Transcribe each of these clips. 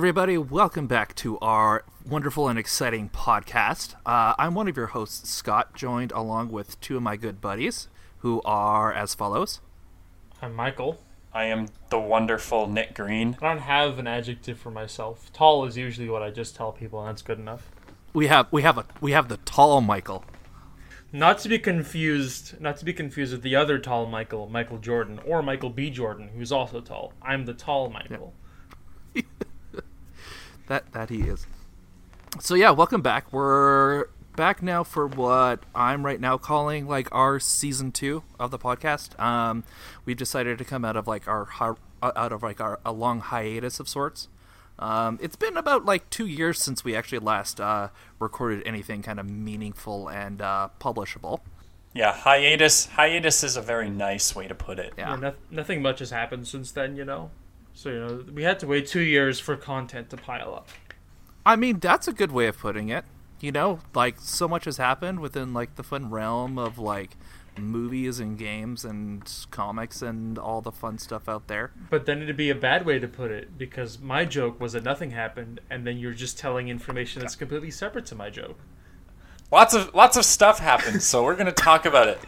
Hey, everybody, welcome back to our wonderful and exciting podcast. Uh, I'm one of your hosts, Scott, joined along with two of my good buddies, who are as follows. I'm Michael. I am the wonderful Nick Green. I don't have an adjective for myself. Tall is usually what I just tell people, and that's good enough. We have we have a we have the tall Michael. Not to be confused, not to be confused with the other tall Michael, Michael Jordan, or Michael B. Jordan, who's also tall. I'm the tall Michael. That that he is. So yeah, welcome back. We're back now for what I'm right now calling like our season two of the podcast. Um, we've decided to come out of like our uh, out of like our a long hiatus of sorts. Um, it's been about like two years since we actually last uh, recorded anything kind of meaningful and uh, publishable. Yeah, hiatus. Hiatus is a very nice way to put it. Yeah. Yeah, no, nothing much has happened since then, you know. So you know, we had to wait two years for content to pile up. I mean, that's a good way of putting it. You know, like so much has happened within like the fun realm of like movies and games and comics and all the fun stuff out there. But then it'd be a bad way to put it because my joke was that nothing happened, and then you're just telling information that's completely separate to my joke. Lots of lots of stuff happened, so we're gonna talk about it.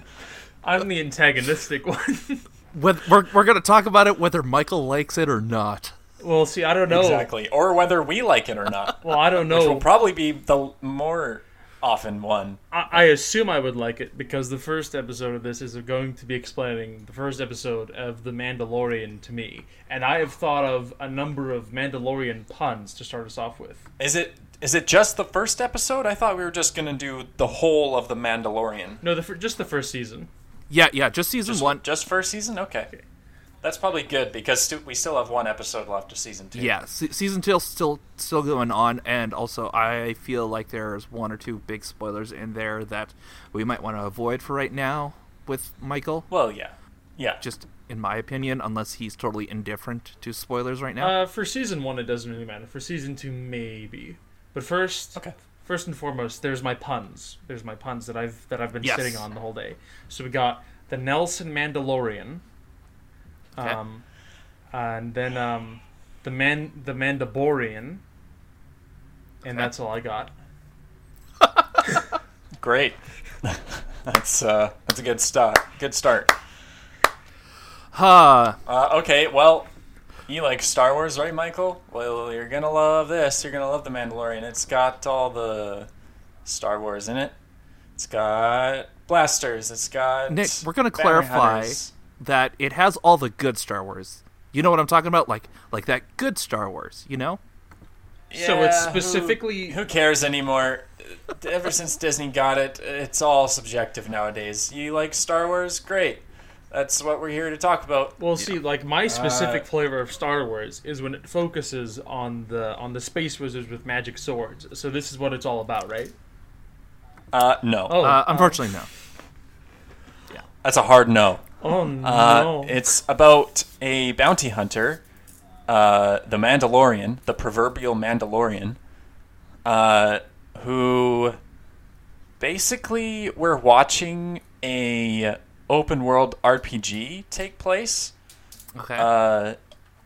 I'm the antagonistic one. With, we're we're gonna talk about it whether Michael likes it or not. well, see, I don't know. Exactly, or whether we like it or not, Well, I don't know. which will probably be the more often one. I, I assume I would like it because the first episode of this is going to be explaining the first episode of The Mandalorian to me, and I have thought of a number of Mandalorian puns to start us off with. Is it is it just the first episode? I thought we were just gonna do the whole of the Mandalorian. No, the just the first season. Yeah, yeah, just season Just one. just first season. Okay, that's probably good because stu- we still have one episode left of season two. Yeah, se- season two still still going on, and also I feel like there's one or two big spoilers in there that we might want to avoid for right now with Michael. Well, yeah, yeah. Just in my opinion, unless he's totally indifferent to spoilers right now. Uh, for season one, it doesn't really matter. For season two, maybe. But first, Okay. First and foremost, there's my puns. There's my puns that I've that I've been Yes. sitting on the whole day. So we got the Nelson Mandalorian, Okay. um, and then um, the man the Mandaborian, and that's all I got. Great. that's uh, that's a good start. Good start. Huh. Uh, okay, well, you like Star Wars, right, Michael? Well, you're gonna love this. You're gonna love the Mandalorian. It's got all the Star Wars in it. It's got blasters. It's got Nick, we're gonna clarify hunters. that it has all the good Star Wars. You know what I'm talking about? Like like that good Star Wars, you know? Yeah, So it's Yeah, who- specifically- Who, cares anymore? Ever since Disney got it, it's all subjective nowadays. You like Star Wars? Great. That's what we're here to talk about. Well, see, like my specific Uh, flavor of Star Wars is when it focuses on the on the space wizards with magic swords. So this is what it's all about, right? Uh, no. Oh, Uh, unfortunately no. Yeah, that's a hard no. oh no! Uh, It's about a bounty hunter, uh, the Mandalorian, the proverbial Mandalorian, uh, who basically we're watching a open world RPG take place, Okay. uh,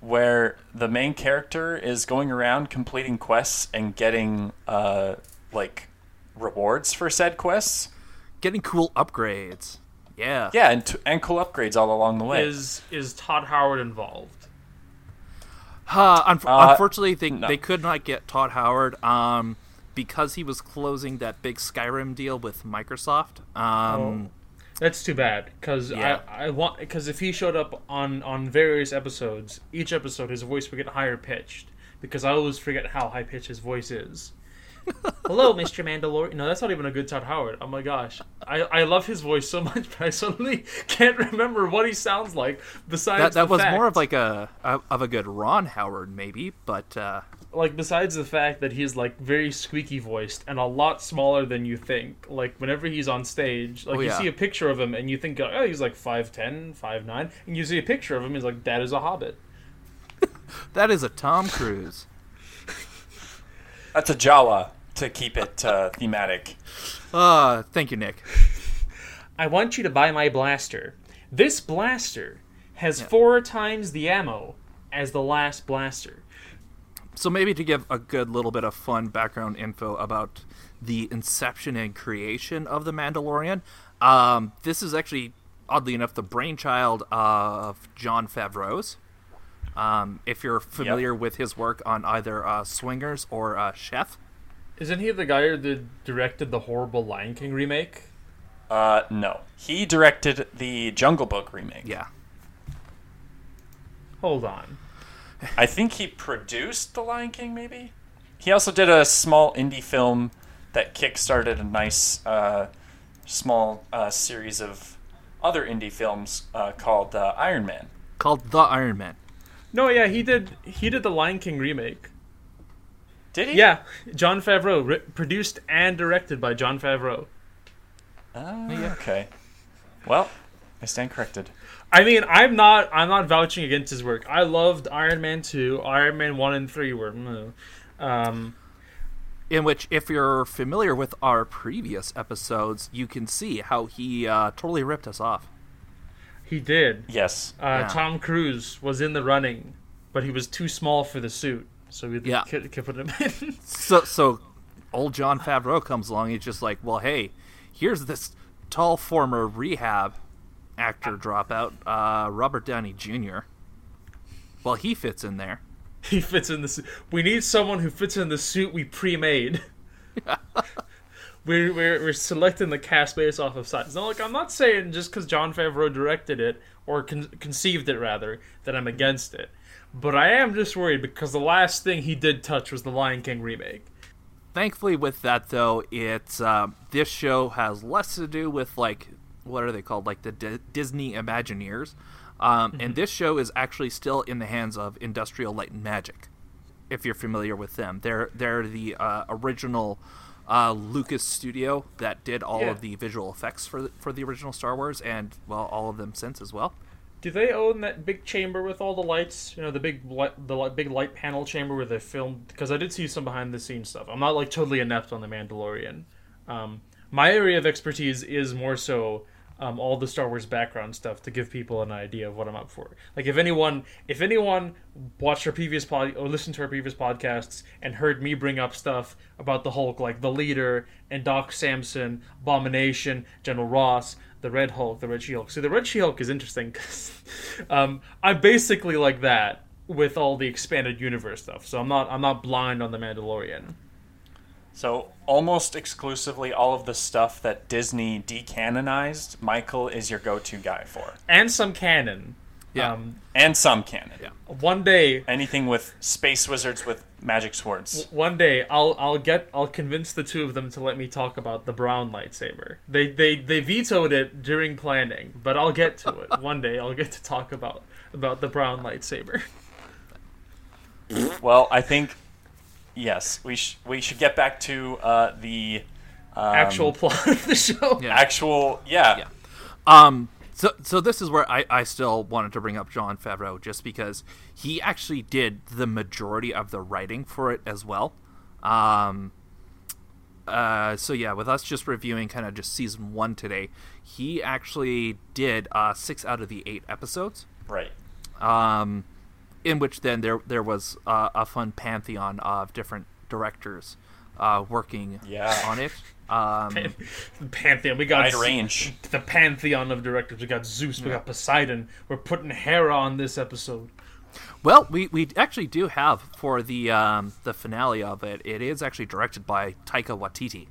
where the main character is going around completing quests and getting uh, like rewards for said quests. Getting cool upgrades. Yeah. Yeah, and, t- and cool upgrades all along the way. is is Todd Howard involved? Uh, un- Uh, unfortunately, they no. they could not get Todd Howard um, because he was closing that big Skyrim deal with Microsoft. Um, That's too bad because Yeah. I, I want because if he showed up on on various episodes, each episode his voice would get higher pitched because I always forget how high pitched his voice is. Hello, Mr. Mandalorian. No, that's not even a good Todd Howard. Oh my gosh, I, I love his voice so much, but I suddenly can't remember what he sounds like. Besides, that that the was fact, more of like a, a of a good Ron Howard maybe, but uh, like besides the fact that he's like very squeaky voiced and a lot smaller than you think like whenever he's on stage like Oh, you yeah. see a picture of him and you think oh he's like 5'10 5'9 and you see a picture of him he's like that is a hobbit that is a Tom Cruise. That's a Jawa to keep it uh, thematic. Uh, thank you, Nick. i want you to buy my blaster this blaster has four times the ammo as the last blaster so maybe to give a good little bit of fun background info about the inception and creation of the Mandalorian, um, this is actually oddly enough the brainchild of Jon Favreau's. Um, if you're familiar Yep. with his work on either uh, Swingers or uh, Chef, Isn't he the guy that directed the horrible Lion King remake? Uh, no. He directed the Jungle Book remake. yeah, Hold on. I think he produced The Lion King, maybe? He also did a small indie film that kickstarted a nice, uh, small uh, series of other indie films uh, called uh, Iron Man. called The Iron Man. No, yeah, he did. He did the Lion King remake. Did he? Yeah, Jon Favreau, ri produced and directed by Jon Favreau. Ah, okay. Well, I stand corrected. I mean, I'm not. I'm not vouching against his work. I loved Iron Man two, Iron Man one and three were. mm, Um, in which, if you're familiar with our previous episodes, you can see how he uh, totally ripped us off. he did. Yes. Uh, Yeah. Tom Cruise was in the running, but he was too small for the suit, so we Yeah. could, could put him in. So, so old Jon Favreau comes along. He's just like, well, hey, here's this tall former rehab actor dropout, uh, Robert Downey Jr. Well, he fits in there. he fits in the suit. We need someone who fits in the suit we pre-made. we're, we're we're selecting the cast based off of size. Now, look, I'm not saying just because Jon Favreau directed it or con- conceived it rather that I'm against it, but I am just worried because the last thing he did touch was the Lion King remake. Thankfully, with that though, it's uh, this show has less to do with like what are they called, like the D- Disney Imagineers, um, and this show is actually still in the hands of Industrial Light and Magic. If you're familiar with them, they're they're the uh, original uh, Lucas studio that did all Yeah. of the visual effects for the, for the original Star Wars, and well, all of them since as well. Do they own that big chamber with all the lights? You know, the big light, the big light panel chamber where they filmed. Because I did see some behind the scenes stuff. I'm not like totally inept on the Mandalorian. Um, my area of expertise is more so um, all the Star Wars background stuff to give people an idea of what I'm up for. Like if anyone, if anyone watched our previous pod or listened to our previous podcasts and heard me bring up stuff about the Hulk, like the leader and Doc Samson, Abomination, General Ross, the Red Hulk, the Red She-Hulk. See, the Red She-Hulk is interesting because um, I'm basically like that with all the expanded universe stuff. So I'm not I'm not blind on the Mandalorian. So almost exclusively all of the stuff that Disney decanonized, Michael is your go-to guy for, And some canon. Yeah. Um, and some canon. Yeah. one day Anything with space wizards with magic swords. one day I'll I'll get I'll convince the two of them to let me talk about the brown lightsaber. They they they vetoed it during planning, but I'll get to it. one day I'll get to talk about about the brown lightsaber. Well, I think yes, we sh- we should get back to uh, the um, Actual plot of the show. Yeah. actual yeah. Yeah. Um, so, so this is where I, I still wanted to bring up Jon Favreau just because he actually did the majority of the writing for it as well. Um, uh, so yeah, with us just reviewing kind of just season one today, he actually did uh, six out of the eight episodes. right. Um, in which then there there was uh, a fun pantheon of different directors uh, working Yeah. on it. Um, Pantheon. We got Wide range. the pantheon of directors. We got Zeus. We got Poseidon. We're putting Hera on this episode. Well, we, we actually do have for the um, the finale of it. It is actually directed by Taika Waititi.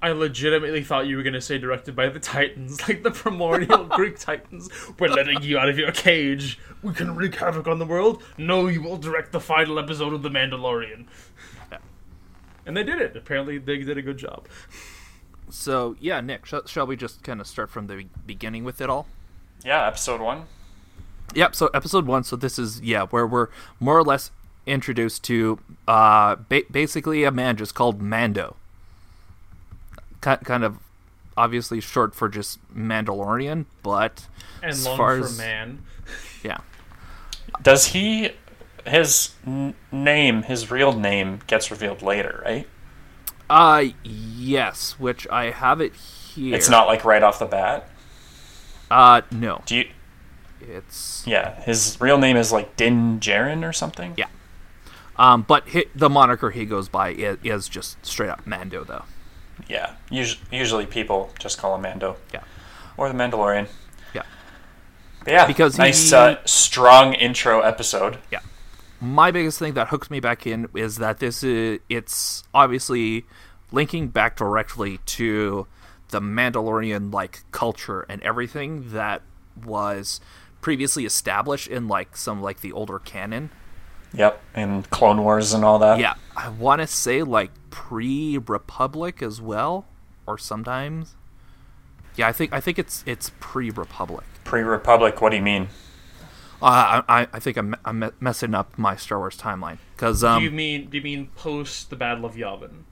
I legitimately thought you were going to say directed by the Titans, like the primordial Greek Titans. We're letting you out of your cage. We can wreak havoc on the world. No, you will direct the final episode of The Mandalorian. Yeah. And they did it. Apparently, they did a good job. So yeah, Nick, sh- shall we just kind of start from the beginning with it all? Yeah, episode one. Yep. So episode one. So this is yeah, where we're more or less introduced to uh, ba- basically a man just called Mando. Ki- kind of obviously short for just Mandalorian, but And as long far for as man. yeah, Does he his n- name, his real name gets revealed later, right? uh yes, which I have it here. It's not like right off the bat. Uh no, Do you it's Yeah, his real name is like Din Djarin or something. Yeah. Um, but hi the moniker he goes by is, is just straight up Mando, though. Yeah. Us- usually people just call him Mando Yeah, or the Mandalorian. yeah. But yeah, Because nice, he- uh, strong intro episode. Yeah. My biggest thing that hooks me back in is that this is it's obviously linking back directly to the Mandalorian like culture and everything that was previously established in like some like the older canon. Yep, and Clone Wars and all that. Yeah, I want to say like pre-Republic as well or sometimes Yeah, I think I think it's it's pre-Republic. Pre-Republic. What do you mean? Uh, I, I I think I'm, I'm messing up my Star Wars timeline because um do you mean do you mean post the Battle of Yavin?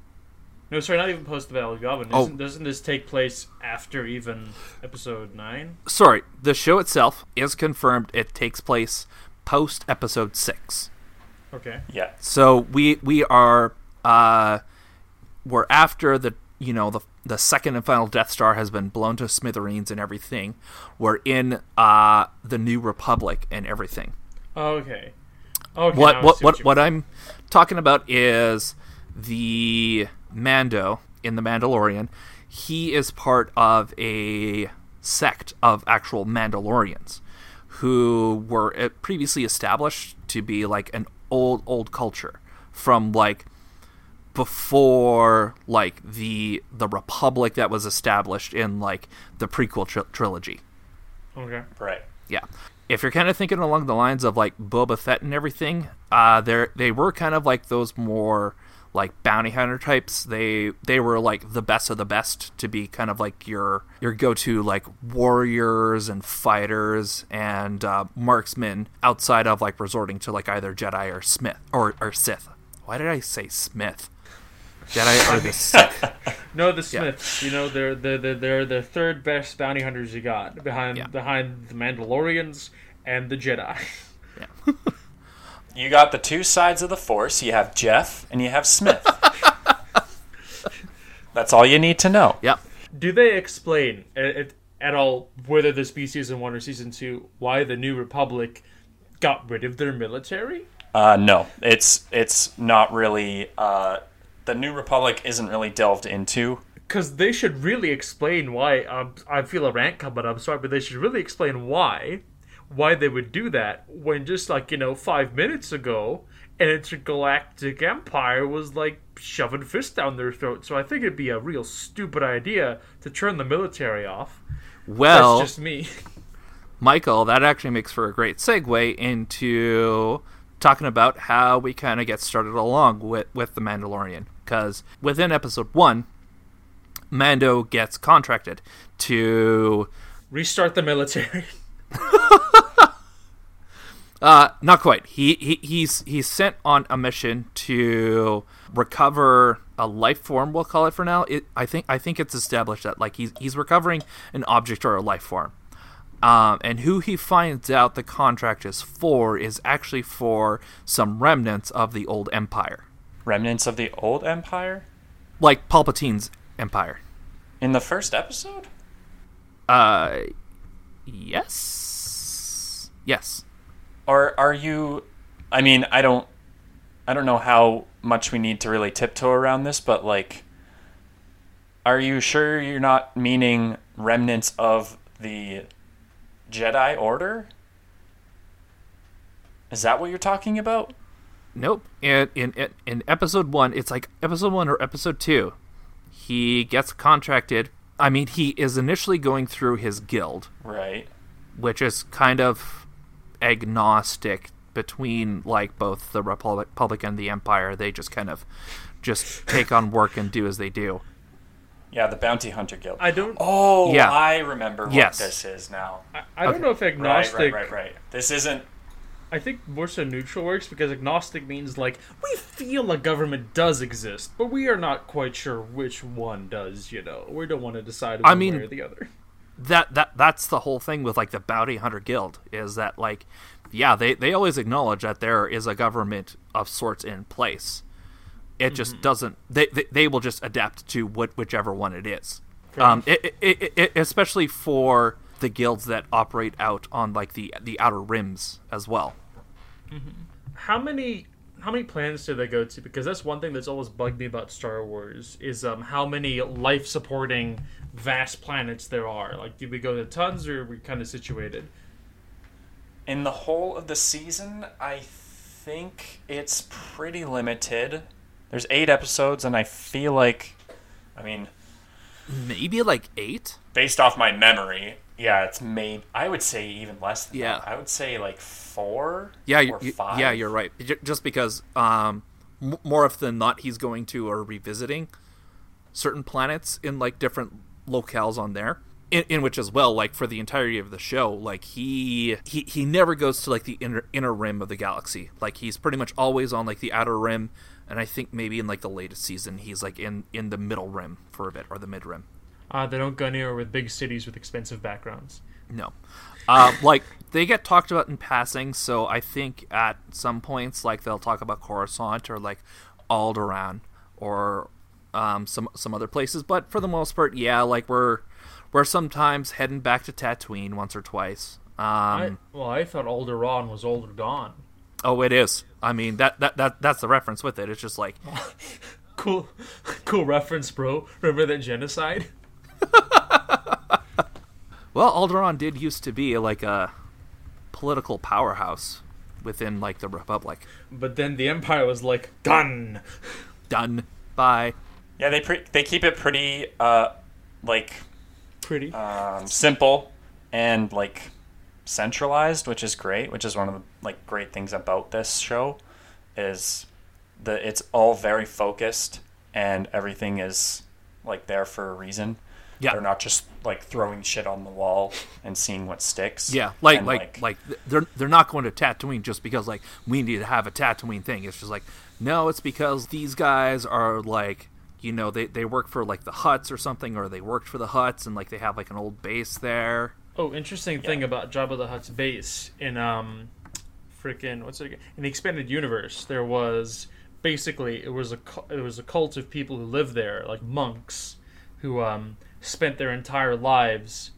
No, sorry, not even post the Battle of Yavin. Oh. Doesn't, doesn't this take place after even Episode Nine? sorry, the show itself is confirmed. It takes place post episode six. Okay. Yeah. So we we are uh we're after the you know the the second and final Death Star has been blown to smithereens and everything. We're in uh the New Republic and everything. Okay. Okay. what what what, what I'm talking about is the Mando in the Mandalorian. He is part of a sect of actual Mandalorians who were uh, previously established to be like an old old culture from like before like the the republic that was established in like the prequel tri- trilogy Okay. Right. yeah. If you're kind of thinking along the lines of like Boba Fett and everything, uh, they they were kind of like those more like bounty hunter types. They they were like the best of the best to be kind of like your your go to like warriors and fighters and uh, marksmen outside of like resorting to like either Jedi or Smith or or Sith. Why did I say Smith? Jedi are the Sith. No, the Smiths. You know, they're they're they're they're the third best bounty hunters you got behind Yeah. behind the Mandalorians and the Jedi. Yeah. You got the two sides of the Force. You have Jeff and you have Smith. That's all you need to know. Yep. Do they explain at, at, at all whether this be season one or season two why the New Republic got rid of their military? Uh, no, it's it's not really. Uh, the New Republic isn't really delved into. Because they should really explain why. Um, I feel a rant coming. I'm sorry, but they should really explain why, why they would do that when just like you know five minutes ago, an intergalactic empire was like shoving fists down their throat. So I think it'd be a real stupid idea to turn the military off. Well, That's just me. Michael, that actually makes for a great segue into talking about how we kind of get started along with, with The Mandalorian. Because within episode one, Mando gets contracted to. Restart the military. Uh, not quite. He, he he's he's sent on a mission to recover a life form. We'll call it for now. It, I think I think it's established that like he's he's recovering an object or a life form. Um, and who he finds out the contract is for is actually for some remnants of the old empire, Remnants of the old Empire like Palpatine's empire. in the first episode. Uh, yes, yes. Or are you? I mean, I don't. I don't know how much we need to really tiptoe around this, but like, are you sure you're not meaning remnants of the Jedi Order? Is that what you're talking about? Nope. In, in in episode one, it's like episode one or episode two. He gets contracted. I mean, he is initially going through his guild, Right. which is kind of agnostic between like both the Republic, Republic and the Empire. They just kind of just take on work and do as they do. Yeah, the Bounty Hunter Guild. I don't. oh, Yeah. I remember what Yes. this is now. I, I don't know if Right, agnostic. right, right, right. This isn't. I think more so neutral works because agnostic means like we feel a government does exist, but we are not quite sure which one does. You know, we don't want to decide one I mean- way or the other. that that that's the whole thing with like the bounty hunter guild is that like yeah they they always acknowledge that there is a government of sorts in place it just doesn't they, they they will just adapt to what whichever one it is um it, it, it, it, especially for the guilds that operate out on like the the outer rims as well How many? how many planets did they go to? Because that's one thing that's always bugged me about Star Wars is um, how many life supporting vast planets there are. Like, did we go to tons, or are we kind of situated? In the whole of the season, I think it's pretty limited. There's eight episodes, and I feel like, I mean, Maybe like eight. based off my memory, yeah, it's maybe I would say even less than Yeah. that. I would say like four. Yeah, or you, yeah, you're right. Just because um, m- more often than not, he's going to or revisiting certain planets in like different locales on there. In, in which as well, like for the entirety of the show, like he he he never goes to like the inner inner rim of the galaxy. Like he's pretty much always on like the outer rim, and I think maybe in like the latest season, he's like in in the middle rim for a bit or the mid rim. Uh, they don't go anywhere with big cities with expensive backgrounds. No. Uh, like they get talked about in passing, so I think at some points, like they'll talk about Coruscant or like Alderaan or um, some some other places. But for the most part, yeah, like we're we're sometimes heading back to Tatooine once or twice. Um, I, well, I thought Alderaan was older gone. Oh, it is. I mean that, that that that's the reference with it. It's just like Cool, cool reference, bro. Remember that genocide? well, Alderaan did used to be like a political powerhouse within like the Republic. But then the Empire was like, done. Done. Bye. Yeah, they pre- they keep it pretty uh like Pretty. um, simple and like centralized, which is great. Which is one of the like great things about this show is that it's all very focused and everything is like there for a reason. Yeah. They're not just like throwing shit on the wall and seeing what sticks. Yeah, like And, like like th- they're they're not going to Tatooine just because like we need to have a Tatooine thing. It's just like no, it's because these guys are like you know they they work for like the Hutts or something, or they worked for the Hutts and like they have like an old base there. Oh, interesting thing about Jabba the Hutt's base in um, freaking what's it again? In the expanded universe, there was basically it was a it was a cult of people who lived there, like monks, who um spent their entire lives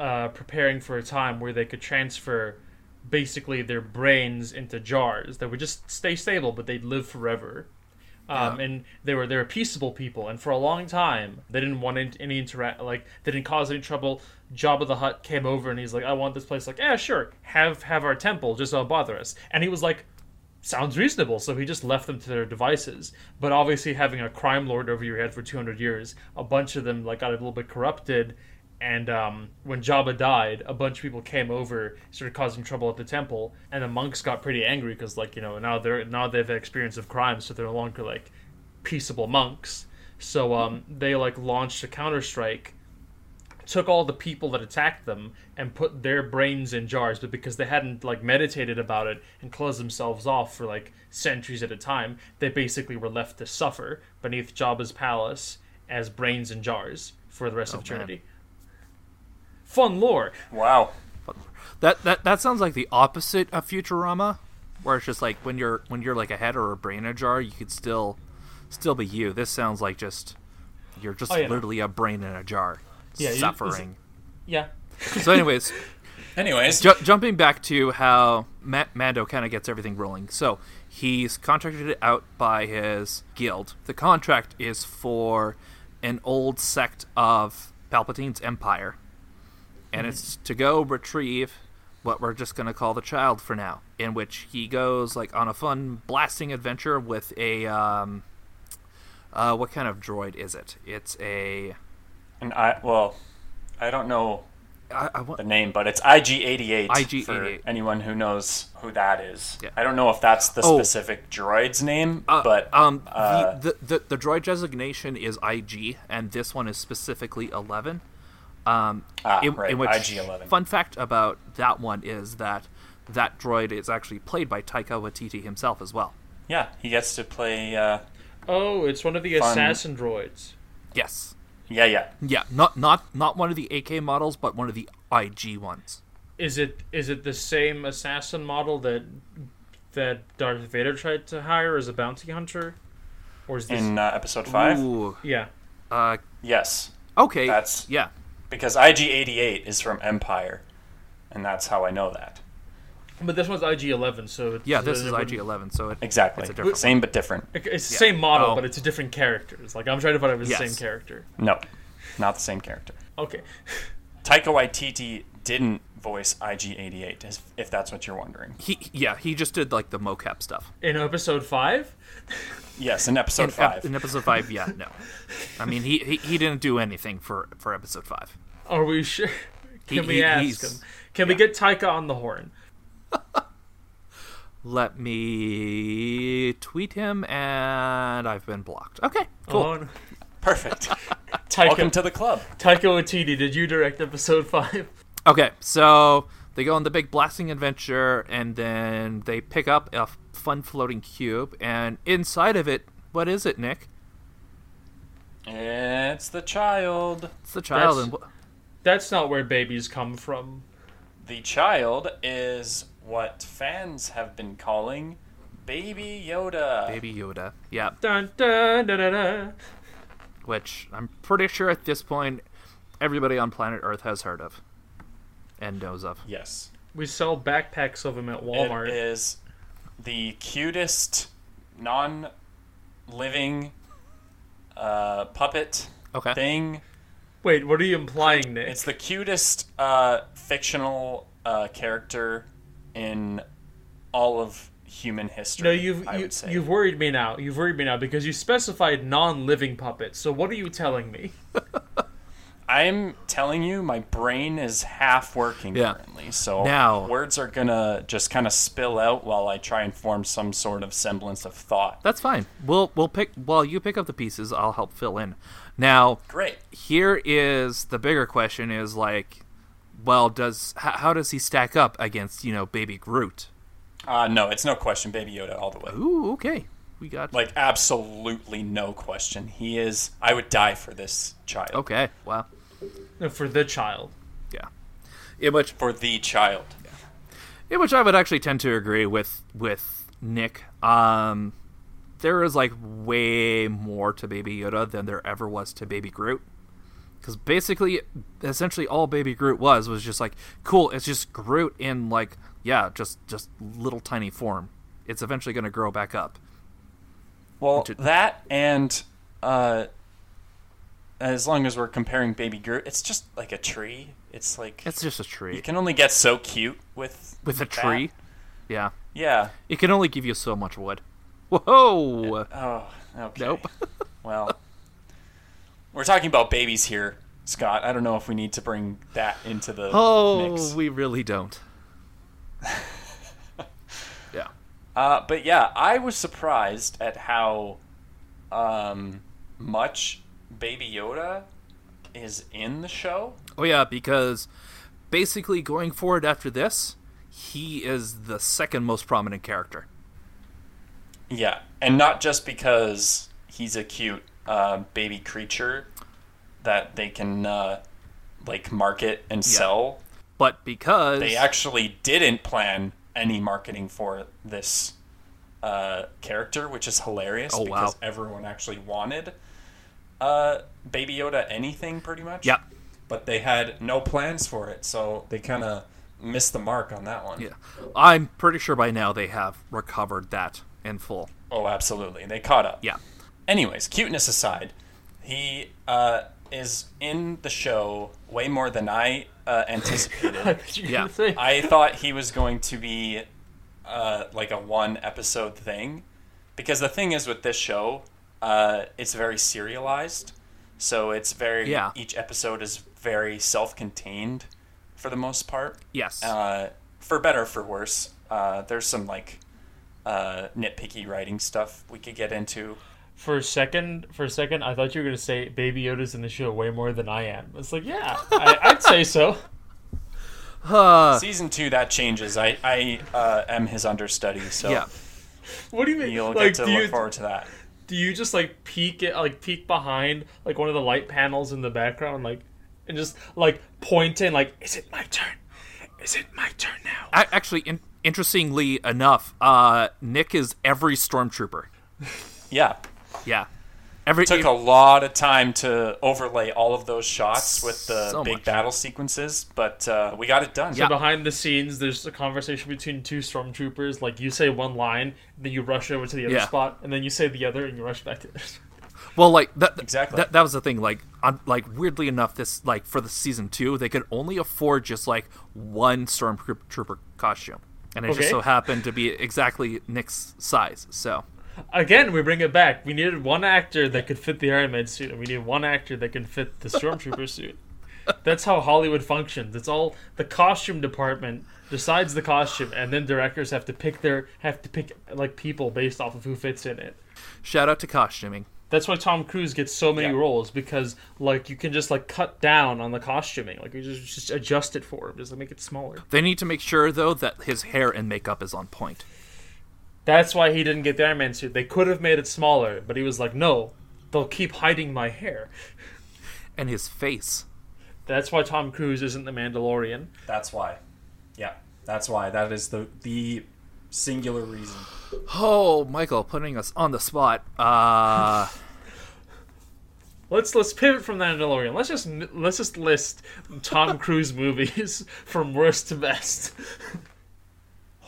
uh, preparing for a time where they could transfer basically their brains into jars that would just stay stable, but they'd live forever. Um, Yeah. and they were they were peaceable people, and for a long time they didn't want any, any interact like they didn't cause any trouble. Jabba the Hutt came over and he's like, "I want this place." Like, yeah, sure, have have our temple, just don't bother us. And he was like, "Sounds reasonable." So he just left them to their devices. But obviously, having a crime lord over your head for two hundred years, a bunch of them like got a little bit corrupted. And um, when Jabba died, a bunch of people came over, started causing trouble at the temple, and the monks got pretty angry because, like, you know, now they're now they've had experience of crime, so they're no longer like peaceable monks. So um, they like launched a counter strike, took all the people that attacked them and put their brains in jars, but because they hadn't like meditated about it and closed themselves off for like centuries at a time, they basically were left to suffer beneath Jabba's palace as brains in jars for the rest of man. Eternity. Fun lore. Wow. That that that sounds like the opposite of Futurama, where it's just like when you're when you're like a head or a brain in a jar, you could still still be you. This sounds like just you're just Oh, yeah, literally a brain in a jar, Yeah, you- suffering. Yeah. so, anyways, Anyways, Ju- jumping back to how Ma- Mando kind of gets everything rolling. So he's contracted out by his guild. The contract is for an old sect of Palpatine's empire, and it's to go retrieve what we're just going to call the child for now. In which he goes like on a fun blasting adventure with a um, uh, what kind of droid is it? It's a and I well, I don't know I, I want the name, but it's IG88 IG-88. for anyone who knows who that is. Yeah. I don't know if that's the Oh. specific droid's name, Uh, but um, uh, the, the, the the droid designation is IG, and this one is specifically eleven. Um, Ah, in, right, in which, IG-11. Fun fact about that one is that that droid is actually played by Taika Waititi himself as well. yeah, he gets to play. Uh, Oh, it's one of the Fun. assassin droids. Yes, yeah, yeah. yeah, not not not one of the AK models, but one of the IG ones. Is it is it the same assassin model that that Darth Vader tried to hire as a bounty hunter, or is this? In uh, episode five, Ooh, yeah. uh, yes, okay, That's- yeah. Because IG88 is from Empire, and that's how I know that. But this one's IG Eleven, so it's, Yeah, this uh, is it IG Eleven, so it, Exactly. It's a different Same but different. It's the same model, Oh. but it's a different characters. Like I'm trying to find out if it's the same character. No, not the same character. Okay. Taika Waititi didn't voice IG88, if that's what you're wondering. he yeah he just did like the mocap stuff. In episode five, Yes, in episode in, five. in episode five, yeah, no. I mean, he, he he didn't do anything for for episode five. are we sure? Can He- we he- ask him? Can we get Taika on the horn? Let me tweet him, and I've been blocked. Okay, cool. Oh, no. Perfect. Taika, Welcome to the club. Taika Waititi, did you direct episode five? Okay, so they go on the big blasting adventure, and then they pick up a fun floating cube, and inside of it, what is it, Nick? It's the child. It's the child, That's- and wh- That's not where babies come from. The child is what fans have been calling Baby Yoda. Baby Yoda. Yeah, Dun dun dun dun. dun. which I'm pretty sure at this point everybody on planet Earth has heard of and knows of. Yes. We sell backpacks of them at Walmart. It is the cutest non living uh, puppet Okay. thing. Wait, what are you implying, Nick? It's the cutest uh, fictional uh, character in all of human history. no, you've I you, would say. you've worried me now. You've worried me now because you specified non-living puppets. So what are you telling me? I'm telling you, my brain is half working Yeah. currently, so Now- words are gonna just kind of spill out while I try and form some sort of semblance of thought. That's fine. We'll we'll pick while you pick up the pieces. I'll help fill in. Now, Great. here is the bigger question: is like, well, does how, how does he stack up against you know Baby Groot? Uh, no, it's no question, Baby Yoda, all the way. Ooh, okay, we got Like absolutely no question. He is. I would die for this child. okay. Wow, No, For the child. yeah. In which For the child. in which I would actually tend to agree with with Nick. Um, there is like way more to Baby Yoda than there ever was to Baby Groot. Because basically, essentially, all Baby Groot was was just like, cool. It's just Groot in like, yeah, just just little tiny form. It's eventually going to grow back up. Well, Which it- that and uh, as long as we're comparing Baby Groot, it's just like a tree. It's like It's just a tree. you can only get so cute with with a that. tree. Yeah, Yeah. it can only give you so much wood. Whoa! Oh, okay. Nope. well, we're talking about babies here, Scott. I don't know if we need to bring that into the Oh, mix. we really don't. yeah. Uh, but yeah, I was surprised at how um, much Baby Yoda is in the show. Oh yeah, because basically going forward after this, he is the second most prominent character. Yeah, and not just because he's a cute uh, baby creature that they can uh, like market and sell. But because They actually didn't plan any marketing for this uh, character, which is hilarious Oh, because wow. everyone actually wanted uh, Baby Yoda anything pretty much. yeah, But they had no plans for it, so they kind of missed the mark on that one. yeah, I'm pretty sure by now they have recovered that in full. Oh, absolutely. They caught up. Yeah. Anyways, cuteness aside, he uh, is in the show way more than I uh, anticipated. Yeah. I thought he was going to be uh, like a one episode thing. Because the thing is with this show, uh, it's very serialized. So it's very, Yeah. each episode is very self contained for the most part. Yes. Uh, for better or for worse. Uh, there's some like uh, nitpicky writing stuff we could get into. For a second, for a second, I thought you were gonna say Baby Yoda's in the show way more than I am. It's like, yeah, I, I'd say so. Uh, Season two, that changes. I, I uh, am his understudy, so yeah. What do you mean? you'll like, get to look you forward to that. Do you just like peek it, like peek behind like one of the light panels in the background, like, and just like point in, like, is it my turn? Is it my turn now? A- actually, in- interestingly enough, uh, Nick is every stormtrooper. Yeah. Yeah. Every took a lot of time to overlay all of those shots with the So big much. battle sequences, but uh, we got it done. Yeah. Behind the scenes, there's a conversation between two stormtroopers. Like you say one line, then you rush over to the other Yeah. spot, and then you say the other, and you rush back to it. Well, like that. Exactly. That, that was the thing. Like, on, like weirdly enough, this like for the season two, they could only afford just like one stormtrooper costume, and it just so happened to be exactly Nick's size. So, Again, we bring it back. We needed one actor that could fit the Iron Man suit, and we need one actor that can fit the stormtrooper suit. That's how Hollywood functions. It's all the costume department decides the costume, and then directors have to pick their have to pick like people based off of who fits in it. shout out to costuming. That's why Tom Cruise gets so many Yeah. roles because like you can just like cut down on the costuming, like you just just adjust it for him, just like, make it smaller. They need to make sure though that his hair and makeup is on point. That's why he didn't get the Iron Man suit. They could have made it smaller, but he was like, no, they'll keep hiding my hair. And his face. That's why Tom Cruise isn't the Mandalorian. That's why. Yeah, that's why. That is the the singular reason. Oh, Michael, putting us on the spot. Uh, Let's let's pivot from the Mandalorian. Let's just let's just list Tom Cruise movies from worst to best.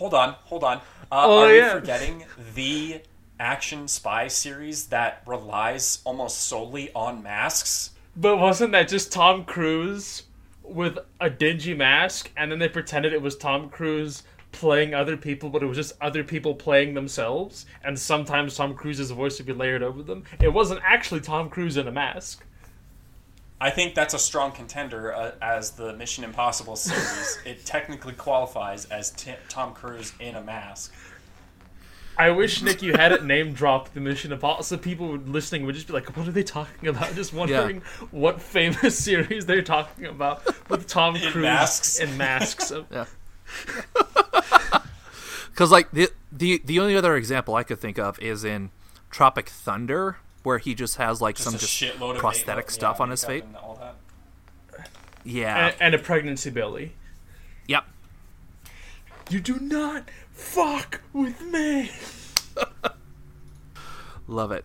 Hold on, hold on. Uh, Oh, are yeah. we forgetting the action spy series that relies almost solely on masks? But wasn't that just Tom Cruise with a dingy mask, and then they pretended it was Tom Cruise playing other people, but it was just other people playing themselves, and sometimes Tom Cruise's voice would be layered over them. It wasn't actually Tom Cruise in a mask. I think that's a strong contender uh, as the Mission Impossible series. it technically qualifies as T- Tom Cruise in a mask. I wish Nick you had it name dropped the Mission Impossible. So people listening would just be like, "What are they talking about?" Just wondering what famous series they're talking about with Tom In Cruise masks. in masks. Of, yeah. Because like the the the only other example I could think of is in Tropic Thunder, where he just has like Just some just shitload prosthetic makeup- stuff yeah, on his face. makeup and all that. Yeah. and, and a pregnancy belly. yep. You do not fuck with me. Love it.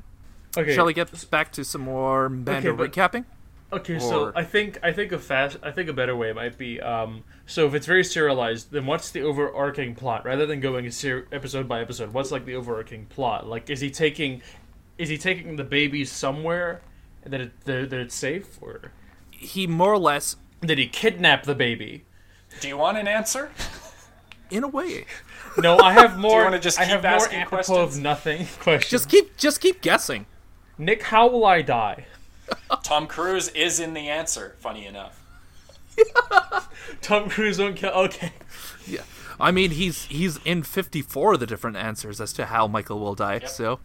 Okay. Shall we get back to some more Mando but- recapping? Okay, so I think I think a fast I think a better way might be um so if it's very serialized, then what's the overarching plot rather than going ser- episode by episode? What's like the overarching plot? Like, is he taking is he taking the baby somewhere that it that that it's safe, or He more or less, did he kidnap the baby? Do you want an answer? in a way, No, I have more. wanna just I keep have more asking apropos questions? of nothing questions. just keep just keep guessing. Nick, how will I die? Tom Cruise is in the answer. Funny enough. Tom Cruise won't kill. Okay. Yeah. I mean, he's he's in 54 of the different answers as to how Michael will die. So,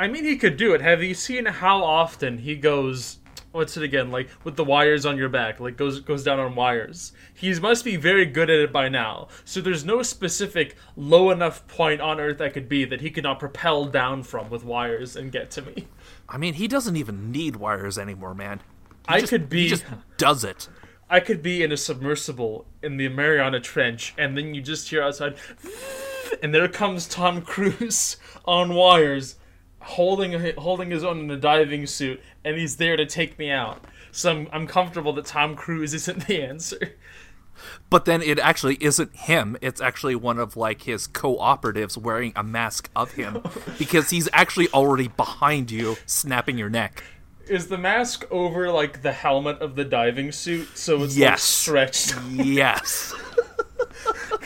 I mean, he could do it. Have you seen how often he goes? What's it again? Like with the wires on your back, like goes goes down on wires. He must be very good at it by now. So there's no specific low enough point on Earth that could be that he could not propel down from with wires and get to me. I mean, he doesn't even need wires anymore, man. I Just- could be. He just does it. I could be in a submersible in the Mariana Trench, and then you just hear outside, and there comes Tom Cruise on wires, holding holding his own in a diving suit, and he's there to take me out. So I'm, I'm comfortable that Tom Cruise isn't the answer. But then it actually isn't him. It's actually one of like his co-operatives wearing a mask of him because he's actually already behind you, snapping your neck. Is the mask over like the helmet of the diving suit, so it's like Yes. stretched? Yes.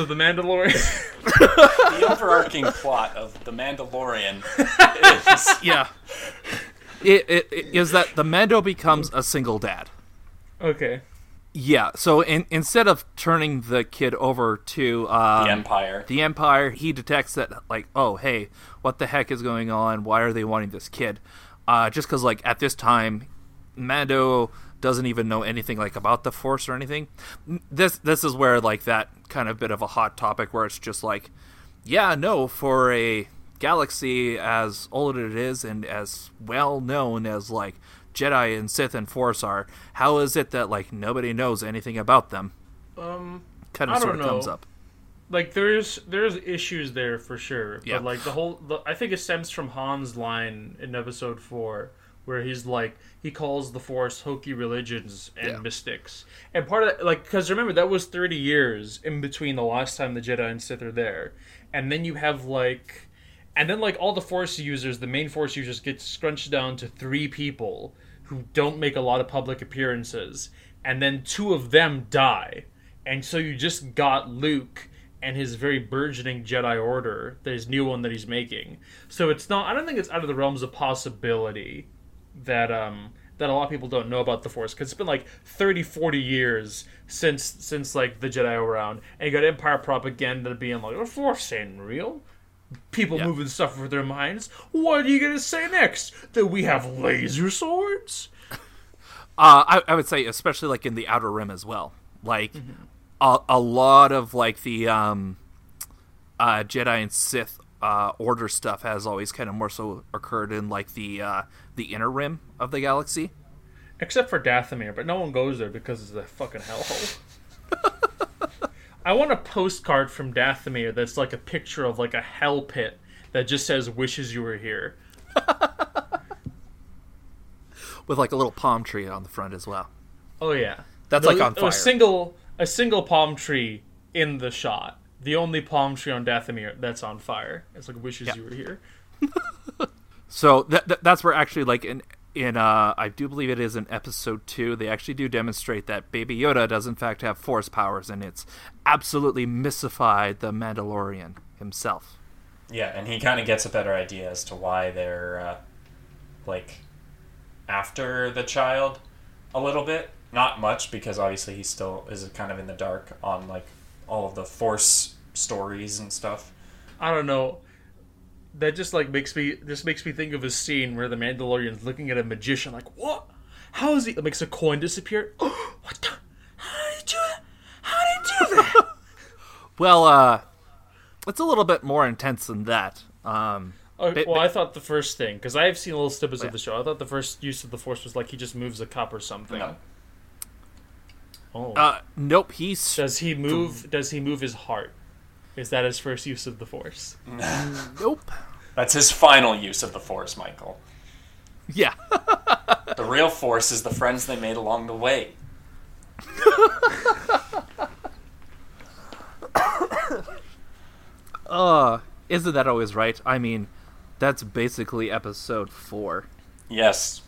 So the Mandalorian. The overarching plot of The Mandalorian is yeah. It, it, it is that the Mando becomes a single dad. okay. Yeah. So in, instead of turning the kid over to um, the Empire. the Empire, he detects that like, oh hey, what the heck is going on? Why are they wanting this kid? Uh, just because like at this time, Mando doesn't even know anything like about the Force or anything. This this is where like that kind of bit of a hot topic where it's just like, yeah, no, for a galaxy as old as it is and as well known as like Jedi and Sith and Force are, how is it that like nobody knows anything about them? Um. Kind of sort of comes know. up. like there's there's issues there for sure. Yeah. But like the whole, the, I think it stems from Han's line in episode four, where he's like he calls the Force hokey religions and Yeah. mystics, and part of that, like because remember that was thirty years in between the last time the Jedi and Sith are there, and then you have like, and then like all the Force users, the main Force users get scrunched down to three people who don't make a lot of public appearances, and then two of them die. And so you just got Luke and his very burgeoning Jedi Order, his new one that he's making. So it's not. I don't think it's out of the realms of possibility that um that a lot of people don't know about the Force because it's been like 30, 40 years since since like the Jedi were around, and you got Empire propaganda being like the Force ain't real. People Yeah. moving stuff with their minds. What are you gonna say next? That we have laser swords? Uh, I, I would say, especially like in the Outer Rim as well. Like a, a lot of like the um, uh, Jedi and Sith uh, Order stuff has always kind of more so occurred in like the uh, the Inner Rim of the galaxy. Except for Dathomir, but no one goes there because it's a fucking hellhole. I want a postcard from Dathomir that's like a picture of like a hell pit that just says "Wishes you were here." with like a little palm tree on the front as well. Oh yeah, That's The- like on fire. A single a single palm tree in the shot. The only palm tree on Dathomir that's on fire. It's like "Wishes Yeah. you were here." So that, that that's where actually like in in uh I do believe it is in episode two they actually do demonstrate that Baby Yoda does in fact have force powers and it's absolutely mystified the Mandalorian himself. Yeah, and he kind of gets a better idea as to why they're uh, like after the child a little bit. Not much because obviously he still is kind of in the dark on like all of the force stories and stuff. I don't know. That just like makes me this makes me think of a scene where the Mandalorian's looking at a magician like, "What? How is he?" It makes a coin disappear. what the? How did he do that? How did he do that? Well, uh it's a little bit more intense than that. Um Oh, Ba- well, ba- I thought the first thing because I have seen little snippets Yeah. of the show. I thought the first use of the Force was like he just moves a cup or something. No. Oh, uh nope, he's does he move? Does he move his heart? Is that his first use of the Force? nope. That's his final use of the force, Michael. Yeah. The real force is the friends they made along the way. uh isn't that always right? I mean, that's basically episode 4. Yes.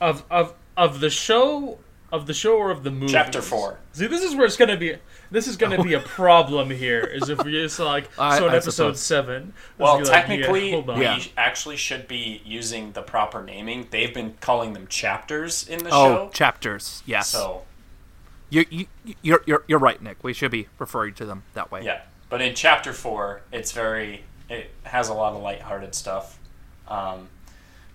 Of of of the show of the show or of the movie? Chapter four. See, this is where it's gonna be. This is gonna be a problem here. Is if we just like I- so in I episode suppose. seven. Well, gonna like, technically, yeah, we Yeah. actually should be using the proper naming. They've been calling them chapters in the Oh, show. chapters. Yes. so, You, you, you're, you're, you're right, Nick. We should be referring to them that way. yeah. But in chapter four, it's very, it has a lot of lighthearted stuff. Um,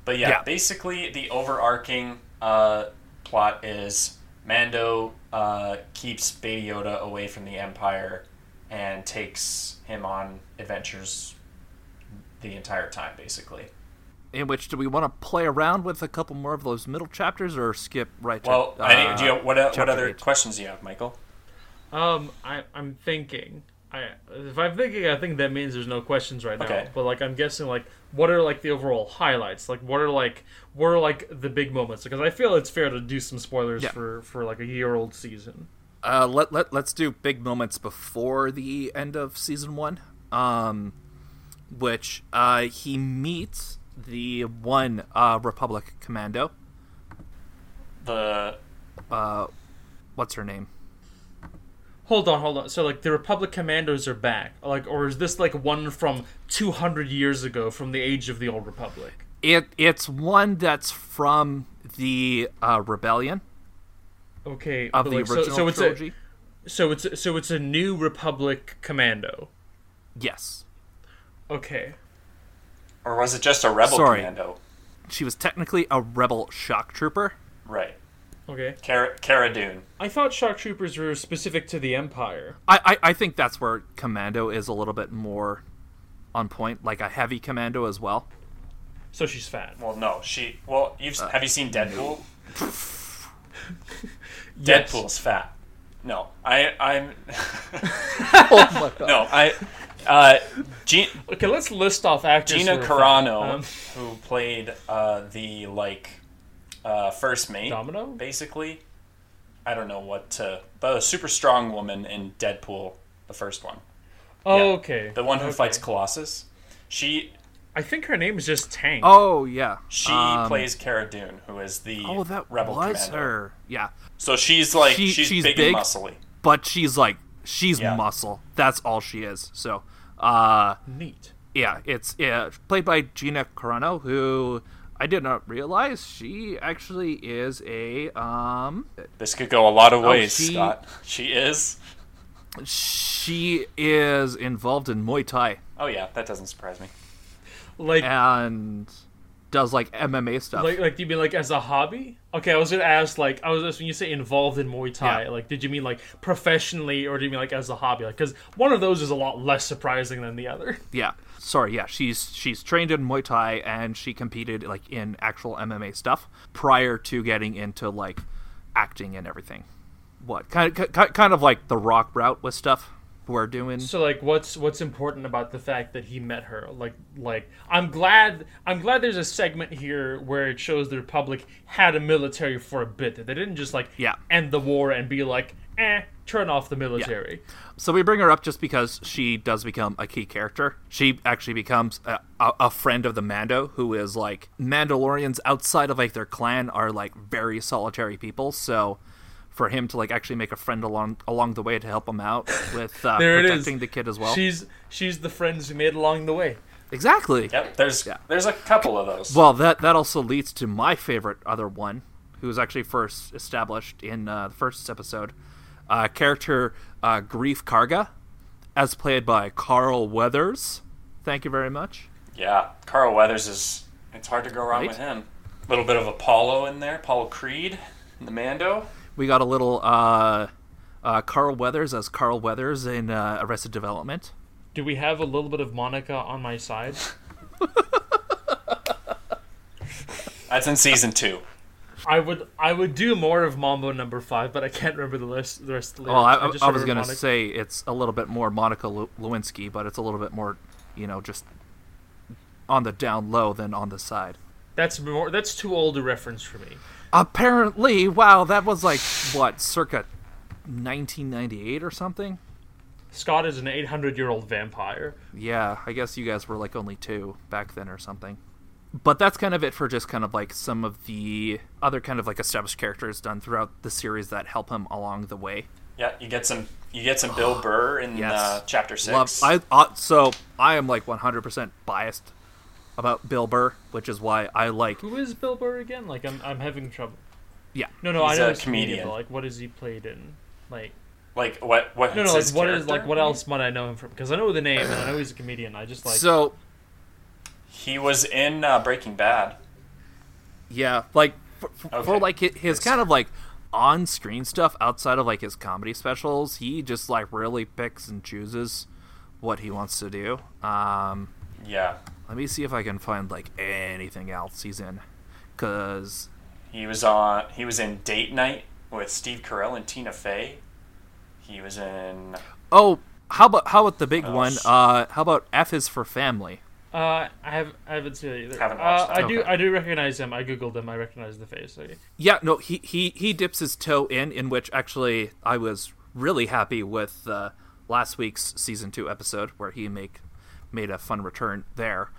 but yeah, Yeah. basically, the overarching uh, plot is Mando uh, keeps Baby Yoda away from the Empire and takes him on adventures the entire time, basically. In which do we want to play around with a couple more of those middle chapters or skip right to Well, I think- do you, what, what other eight. questions do you have, Michael? Um, I I'm thinking. I if I'm thinking, I think that means there's no questions right now. Okay. But like I'm guessing, like what are like the overall highlights? Like what are like what are like the big moments? Because I feel it's fair to do some spoilers Yeah. for for like a year old season. Uh, let, let, let's do big moments before the end of season one. Um, which uh, he meets the one uh, Republic commando. The Uh, what's her name? Hold on, hold on. So like the Republic Commandos are back, like, or is this like one from 200 years ago, from the age of the old Republic? It it's one that's from the uh, rebellion Okay, of the like, so- original so, it's trilogy. a so it's a, so it's a new Republic Commando. yes, Okay, or was it just a rebel Sorry. commando? she was technically a rebel shock trooper. Right. Okay. Cara, Cara Dune. I thought shock troopers were specific to the Empire. I, I, I think that's where commando is a little bit more on point, like a heavy commando as well. So she's fat. Well, no, she. Well, you've Uh, have you seen Deadpool? Yes. Deadpool's fat. No, I I'm oh my god. no I. Uh, G- Okay, let's list off actors. Gina who are Carano. Um, who played uh, the like uh, first mate, Domino? basically. I don't know what to, but a super strong woman in Deadpool, the first one, oh, yeah. okay. the one who Okay. fights Colossus. She I think her name is just Tank. Oh yeah. she Um, plays Cara Dune, who is the Oh, that rebel was commando. her. Yeah, So she's like She- she's, she's big, big. and muscly. but she's like she's Yeah. muscle. That's all she is. So, uh, Neat. yeah, it's yeah, played by Gina Carano, who I did not realize she actually is a um This could go a lot of ways, she- Scott. She is. she is involved in Muay Thai Oh yeah, that doesn't surprise me. Like, and does like MMA stuff. like, like, do you mean like as a hobby? Okay, I was gonna ask, like, I was just when you say involved in Muay Thai, Yeah. like, did you mean like professionally, or do you mean like as a hobby? Like, because one of those is a lot less surprising than the other. Yeah. Sorry, yeah, she's she's trained in Muay Thai and she competed like in actual MMA stuff prior to getting into like acting and everything. What kind of kind of like the rock route with stuff we're doing? So, like, what's what's important about the fact that he met her? Like, like, I'm glad I'm glad there's a segment here where it shows the Republic had a military for a bit. That they didn't just like Yeah. end the war and be like, eh, turn off the military. So we bring her up just because she does become a key character. She actually becomes a, a, a friend of the Mando, who is like Mandalorians outside of like their clan are like very solitary people. So for him to like actually make a friend along along the way to help him out with uh, There it is. protecting the kid as well. She's she's the friends we made along the way. exactly. Yep, there's Yeah. there's a couple of those. Well, that that also leads to my favorite other one, who was actually first established in uh, the first episode. Uh, character uh, Greef Karga, as played by Carl Weathers. Thank you very much. yeah, Carl Weathers is. It's hard to go wrong Right? with him. A little bit of Apollo in there, Apollo Creed, the Mando. We got a little uh, uh, Carl Weathers as Carl Weathers in uh, Arrested Development. Do we have a little bit of Monica on my side? That's in season two. I would I would do more of Mambo number five, but I can't remember the list the rest of the lyrics. I, just I was gonna Monica. say it's a little bit more Monica Lewinsky, but it's a little bit more, you know, just on the down low than on the side. that's more that's too old a reference for me. Apparently, wow, that was like what, circa 1998 or something. Scott is an 800 year old vampire. Yeah, I guess you guys were like only two back then or something. But that's kind of it for just kind of like some of the other kind of like established characters done throughout the series that help him along the way. Yeah, you get some. You get some Bill Burr in Yes. uh, chapter six. Love, I uh, so I am like 100% biased about Bill Burr, which is why I like. Who is Bill Burr again? Like I'm I'm having trouble. Yeah, No, no, He's I know a he's comedian. comedian. but, like what has he played in? Like like what? What? no, no, like what is like what else might I know him from? Because I know the name and I know he's a comedian. I just like so He was in uh, Breaking Bad. yeah, like for, for, for Okay. like hi- his kind of like on-screen stuff outside of like his comedy specials, he just like really picks and chooses what he wants to do. Um, Yeah, let me see if I can find like anything else he's in, cause he was on. He was in Date Night with Steve Carell and Tina Fey. He was in. oh, how about how about the big Oh, one? s- Uh, how about F is for family? Uh, I have I haven't seen it either. Haven't uh, watched that. I do I do recognize him. I googled him. I recognize the face. Okay. Yeah, no, he he he dips his toe in, in which actually I was really happy with uh, last week's season two episode where he make made a fun return there,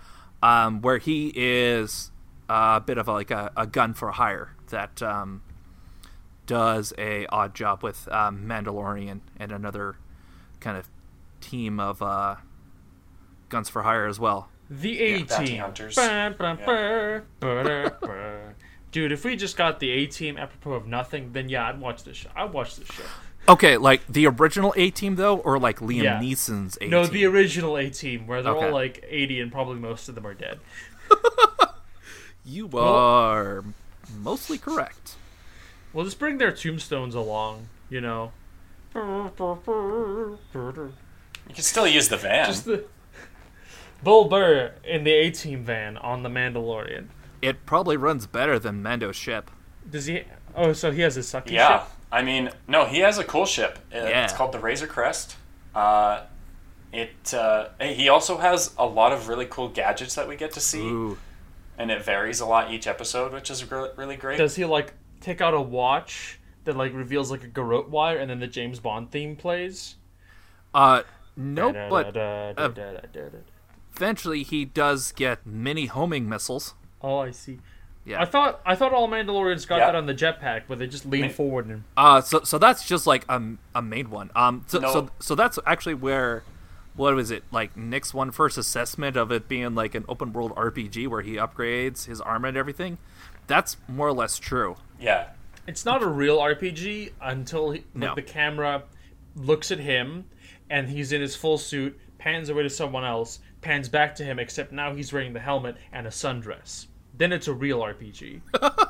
um, where he is a bit of a, like a, a gun for hire that um, does a odd job with um, Mandalorian and another kind of team of uh, guns for hire as well. The A Bounty team. Hunters. Dude, if we just got the A team apropos of nothing, then yeah, I'd watch this show. I'd watch this show. Okay, like the original A team though, or like Liam Yeah. Neeson's A team. No, the original A team, where they're Okay. all like 80 and probably most of them are dead. You are mostly correct. Well, just bring their tombstones along, you know. You can still use the van. Just the Bull Burr in the A team van on the Mandalorian. It probably runs better than Mando's ship. Does he? Oh, so he has a sucky yeah, ship. I mean, no, he has a cool ship. Uh, Yeah. It's called the Razor Crest. Uh, it. Uh, he also has a lot of really cool gadgets that we get to see, Ooh. and it varies a lot each episode, which is gr- really great. Does he like take out a watch that like reveals like a garrote wire, and then the James Bond theme plays? Uh, nope, but uh, eventually he does get mini homing missiles. oh, I see. Yeah. I thought I thought all Mandalorians got Yeah. that on the jetpack, but they just lean mean- forward and Uh, so so that's just like a, a main one. Um, so, No. so so that's actually where, what was it like Nick's one first assessment of it being like an open world RPG where he upgrades his armor and everything. That's more or less true. yeah. it's not a real RPG until he, No. like, the camera looks at him and he's in his full suit, pans away to someone else, pans back to him, except now he's wearing the helmet and a sundress. Then it's a real RPG.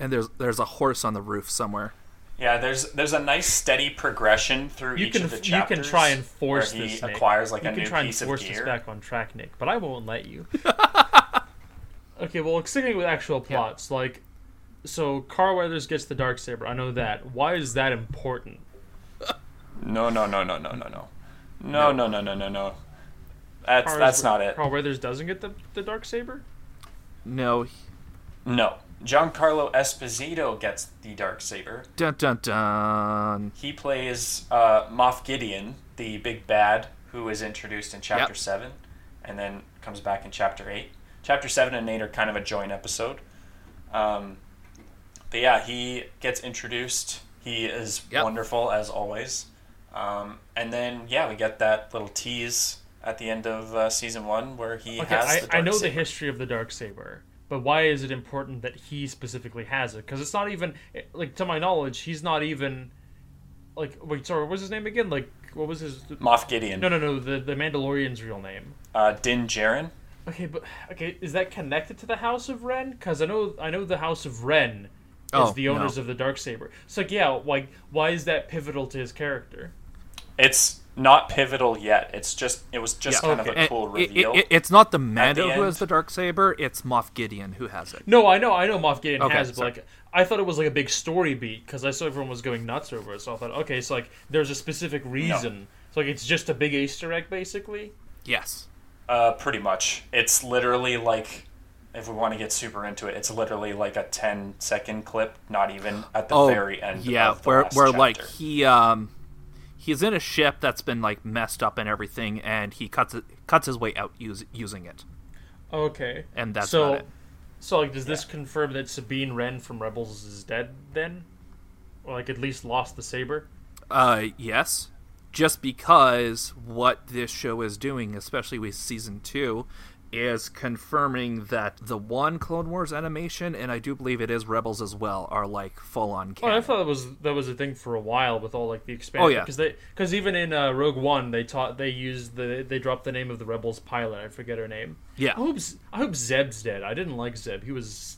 And there's there's a horse on the roof somewhere. Yeah, there's there's a nice steady progression through You each can of the chapters. you can try and force where he this. Nick. acquires like you a can new try and piece of force this back on track, Nick, but I won't let you. okay, well, sticking with actual plots, like, so Carl Weathers gets the dark saber. I know that. Why is that important? No, no, no, no, no, no, no, no, no, no, no, no, no. That's Carl- that's not it. Carl Weathers doesn't get the the dark saber. No, No, Giancarlo Esposito gets the dark saber. dun dun dun. He plays uh, Moff Gideon, the big bad who is introduced in chapter Yep. seven, and then comes back in chapter eight. Chapter seven and eight are kind of a joint episode. Um, but yeah, he gets introduced. He is Yep. wonderful as always. Um, and then yeah, we get that little tease at the end of uh, season one where he Okay, has I, the dark I know the history of the dark saber, but why is it important that he specifically has it? Because it's not even like to my knowledge, he's not even like wait, sorry, what was his name again? Like what was his? Moff Gideon, No, no, no, the the Mandalorian's real name. uh, Din Djarin. Okay, but okay, is that connected to the House of Wren? Because I know I know the House of Wren is Oh, the owners no. of the dark saber. So like, yeah, like why is that pivotal to his character? It's not pivotal yet. It's just it was just Yeah. kind Okay. of a And cool it- it- reveal. it- it's not the Mando the who has the dark saber. It's Moff Gideon who has it. No, I know, I know, Moff Gideon Okay, has, it, but sorry. like, I thought it was like a big story beat because I saw everyone was going nuts over it. So I thought, okay, so like, there's a specific reason. So like, it's just a big Easter egg, basically. Yes. Uh, pretty much. It's literally like, if we want to get super into it, it's literally like a 10 second clip, not even at the oh, very end. yeah, of the where last where chapter. like he um he's in a ship that's been like messed up and everything, and he cuts it, cuts his way out use, using it, Okay. and that's so, it. so like, does this confirm that Sabine Wren from Rebels is dead then, or like at least lost the saber? Uh, yes. Just because what this show is doing, especially with season two, is confirming that the one Clone Wars animation, and I do believe it is Rebels as well, are like full on Oh, I thought that was that was a thing for a while with all like the expansion. Oh, yeah. because they because even in uh, Rogue One they taught they used the they dropped the name of the Rebels pilot. I forget her name. yeah. I hope I hope Zeb's dead. I didn't like Zeb. He was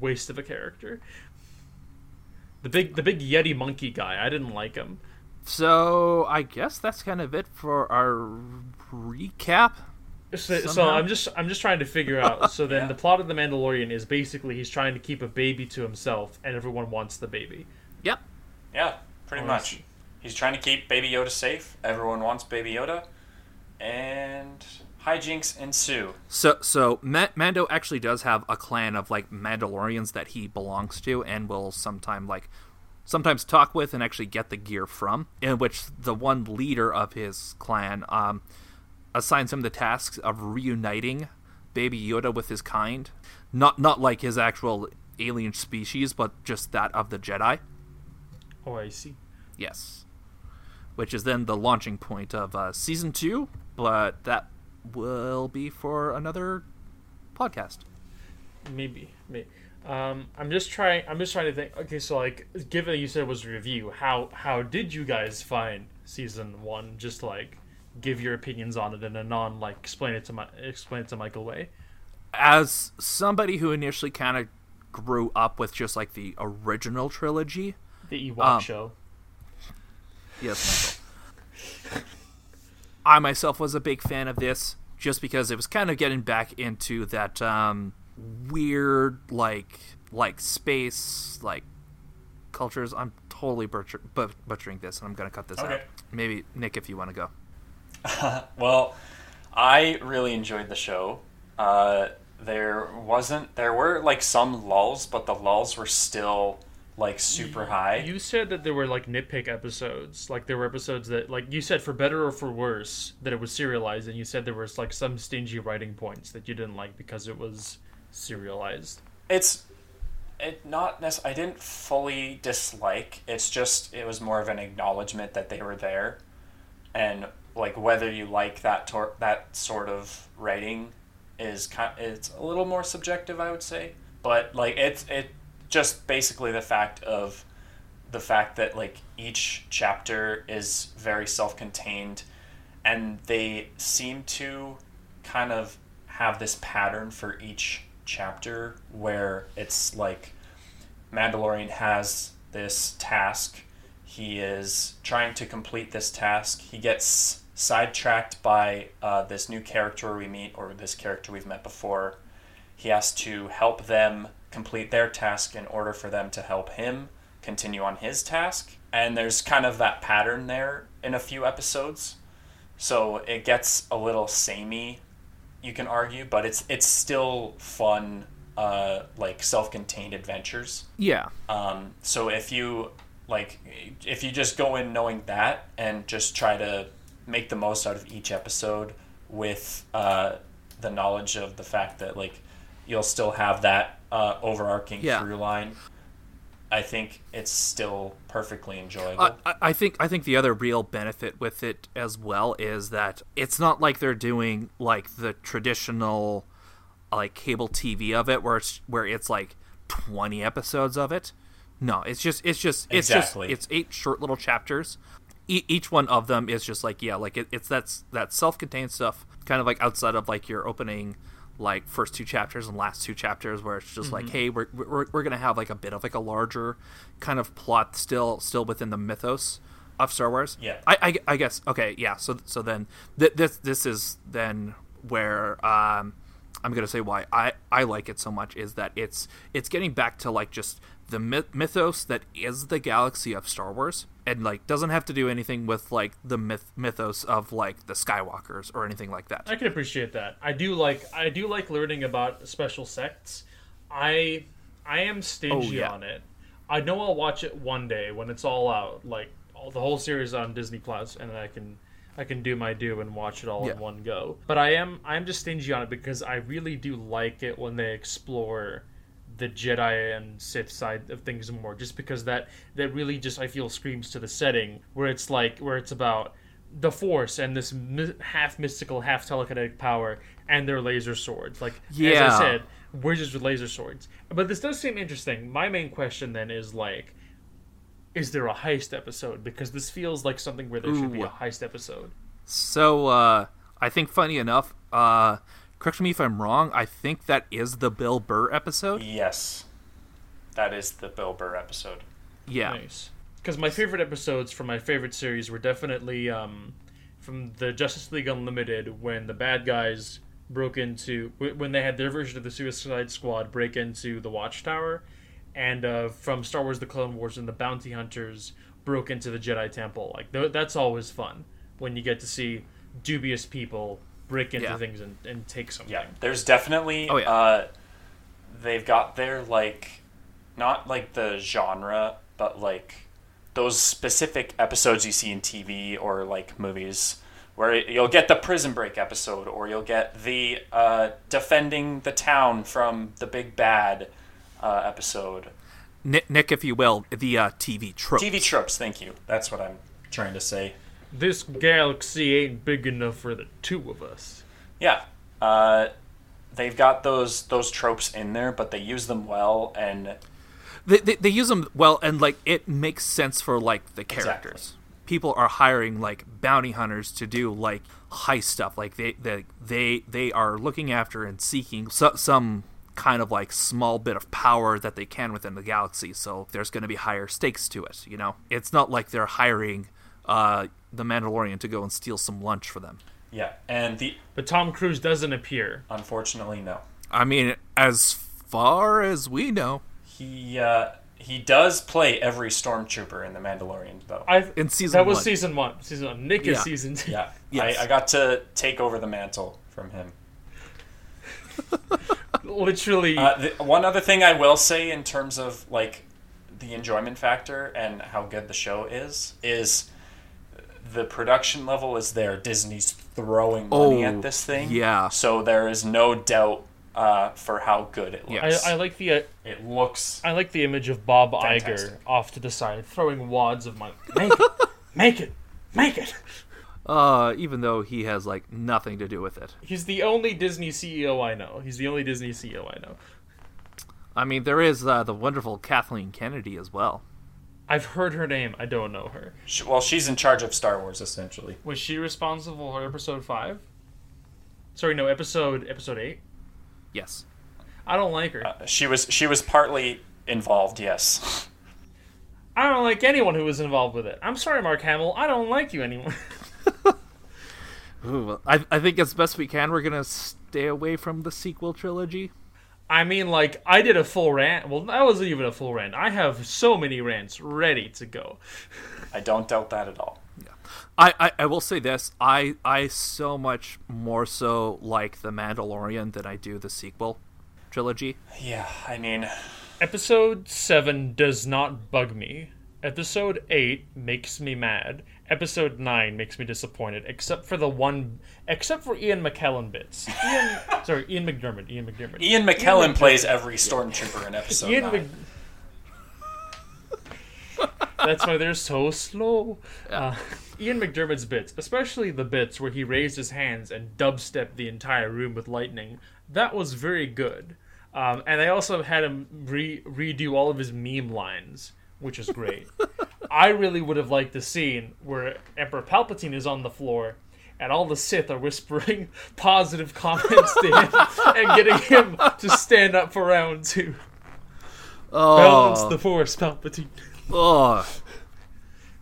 waste of a character. The big the big Yeti monkey guy. I didn't like him. So I guess that's kind of it for our recap. So, so I'm just I'm just trying to figure out. So then Yeah. the plot of the Mandalorian is basically he's trying to keep a baby to himself, and everyone wants the baby. Yep. Yeah, pretty I much. He's trying to keep Baby Yoda safe. Everyone wants Baby Yoda. And hijinks ensue. So, so Ma- Mando actually does have a clan of like Mandalorians that he belongs to, and will sometime like sometimes talk with and actually get the gear from. In which the one leader of his clan um, assigns him the tasks of reuniting Baby Yoda with his kind, not not like his actual alien species, but just that of the Jedi. Oh, I see. Yes, which is then the launching point of uh, season two, but that will be for another podcast. Maybe, maybe. Um, I'm just trying. I'm just trying to think. Okay, so like, given that you said it was a review, how how did you guys find season one? Just like, give your opinions on it in a non like explain it to my explain it to Michael way. As somebody who initially kind of grew up with just like the original trilogy, The Ewok Um, show. yes, Michael. I myself was a big fan of this just because it was kind of getting back into that um, weird, like like space, like cultures. I'm totally butcher- but- butchering this, and I'm gonna cut this Okay. out. Maybe Nick, if you want to go. Well, I really enjoyed the show. Uh, there wasn't there were like some lulls, but the lulls were still like super high. You said that there were like nitpick episodes, like there were episodes that, like you said, for better or for worse, that it was serialized, and you said there was like some stingy writing points that you didn't like because it was serialized. it's it not nec- I didn't fully dislike. It's just it was more of an acknowledgement that they were there, and like whether you like that tor- that sort of writing is kind it's a little more subjective, I would say. But like it's it just basically the fact of the fact that like each chapter is very self-contained and they seem to kind of have this pattern for each chapter where it's like Mandalorian has this task. He is trying to complete this task. He gets sidetracked by uh, this new character we meet, or this character we've met before. He has to help them complete their task in order for them to help him continue on his task. And there's kind of that pattern there in a few episodes. So it gets a little samey, you can argue, but it's it's still fun, uh, like self-contained adventures. Yeah, Um, so if you like, if you just go in knowing that and just try to make the most out of each episode with uh, the knowledge of the fact that like you'll still have that uh, overarching Yeah. through line, I think it's still perfectly enjoyable. I, I- think I think the other real benefit with it as well is that it's not like they're doing like the traditional like cable TV of it, where it's where it's like twenty episodes of it. No, it's just it's just it's Exactly. just it's eight short little chapters. E- each one of them is just like yeah, like it, it's that's that self-contained stuff, kind of like outside of like your opening like first two chapters and last two chapters where it's just like hey we're, we're, we're gonna have like a bit of like a larger kind of plot still still within the mythos of Star Wars. Yeah. I, I, I guess okay, yeah. So so then th- this this is then where um, I'm gonna say why I I like it so much is that it's it's getting back to like just the myth- mythos that is the galaxy of Star Wars and like doesn't have to do anything with like the myth mythos of like the Skywalkers or anything like that. I can appreciate that. I do like I do like learning about special sects. I I am oh, stingy Oh, yeah. on it. I know I'll watch it one day when it's all out, like all the whole series on Disney Plus, and I can I can do my due and watch it all Yeah. in one go. But I am I'm just stingy on it because I really do like it when they explore the Jedi and Sith side of things more, just because that that really just I feel screams to the setting where it's like where it's about the Force and this mi- half mystical, half telekinetic power and their laser swords. Like as I said, wizards with laser swords. But this does seem interesting. My main question then is like, is there a heist episode? Because this feels like something where there should be a heist episode. So uh, I think funny enough, uh, correct me if I'm wrong. I think that is the Bill Burr episode. yes, that is the Bill Burr episode. Yeah. Nice. Because my favorite episodes from my favorite series were definitely um, from the Justice League Unlimited when the bad guys broke into when they had their version of the Suicide Squad break into the Watchtower, and uh, from Star Wars: The Clone Wars when the bounty hunters broke into the Jedi Temple. Like th- that's always fun when you get to see dubious people break into Yeah. things and, and take something. Yeah, there's definitely. Oh, yeah. Uh, they've got their like, not like the genre, but like those specific episodes you see in TV or like movies, where you'll get the prison break episode, or you'll get the uh, defending the town from the big bad uh, episode. Nick, Nick, if you will, the uh, TV trope. TV tropes. Thank you. That's what I'm trying to say. This galaxy ain't big enough for the two of us. Yeah. Uh, they've got those those tropes in there, but they use them well, and they, they, they use them well and like it makes sense for like the characters people are hiring like bounty hunters to do like heist stuff like they they they, they are looking after and seeking so, some kind of like small bit of power that they can within the galaxy so there's going to be higher stakes to it you know it's not like they're hiring uh the mandalorian to go and steal some lunch for them yeah, and the But Tom Cruise doesn't appear. unfortunately no. i mean as far as we know He uh, he does play every stormtrooper in the Mandalorian, though. I In season that was one. season one. Season one. Nick is Yeah. season two. yeah, Yes. I, I got to take over the mantle from him. Literally, Uh, the, one other thing I will say in terms of like the enjoyment factor and how good the show is is the production level is there. Disney's throwing money Oh, at this thing, yeah. So there is no doubt uh, for how good it looks. Yes. I, I like the uh, It looks I like the image of Bob Iger off to the side, throwing wads of money. Make it, make it, make it. Uh, even though he has like nothing to do with it. He's the only Disney CEO I know. He's the only Disney CEO I know. I mean, there is uh, the wonderful Kathleen Kennedy as well. I've heard her name. I don't know her. Sh- well, she's in charge of Star Wars essentially. Was she responsible for episode five? Sorry, no, episode episode eight. Yes. I don't like her. Uh, she was she was partly involved. Yes. I don't like anyone who was involved with it. I'm sorry, Mark Hamill. I don't like you anymore. Ooh, well, I, I think as best we can, we're gonna stay away from the sequel trilogy. I mean, like, I did a full rant. Well, that wasn't even a full rant. I have so many rants ready to go. I don't doubt that at all. I, I, I will say this: I I so much more so like the Mandalorian than I do the sequel trilogy. Yeah, I mean, Episode 7 does not bug me. Episode 8 makes me mad. Episode 9 makes me disappointed, except for the one. Except for Ian McKellen bits. Ian. sorry, Ian McDiarmid. Ian McDiarmid. Ian McKellen plays every stormtrooper in episode Ian nine. Mc... That's why they're so slow. Uh, Ian McDiarmid's bits, especially the bits where he raised his hands and dubstepped the entire room with lightning, that was very good. Um, and they also had him re- redo all of his meme lines, which is great. I really would have liked the scene where Emperor Palpatine is on the floor and all the Sith are whispering positive comments to him and getting him to stand up for round two. Balance Oh, the Force, Palpatine. oh,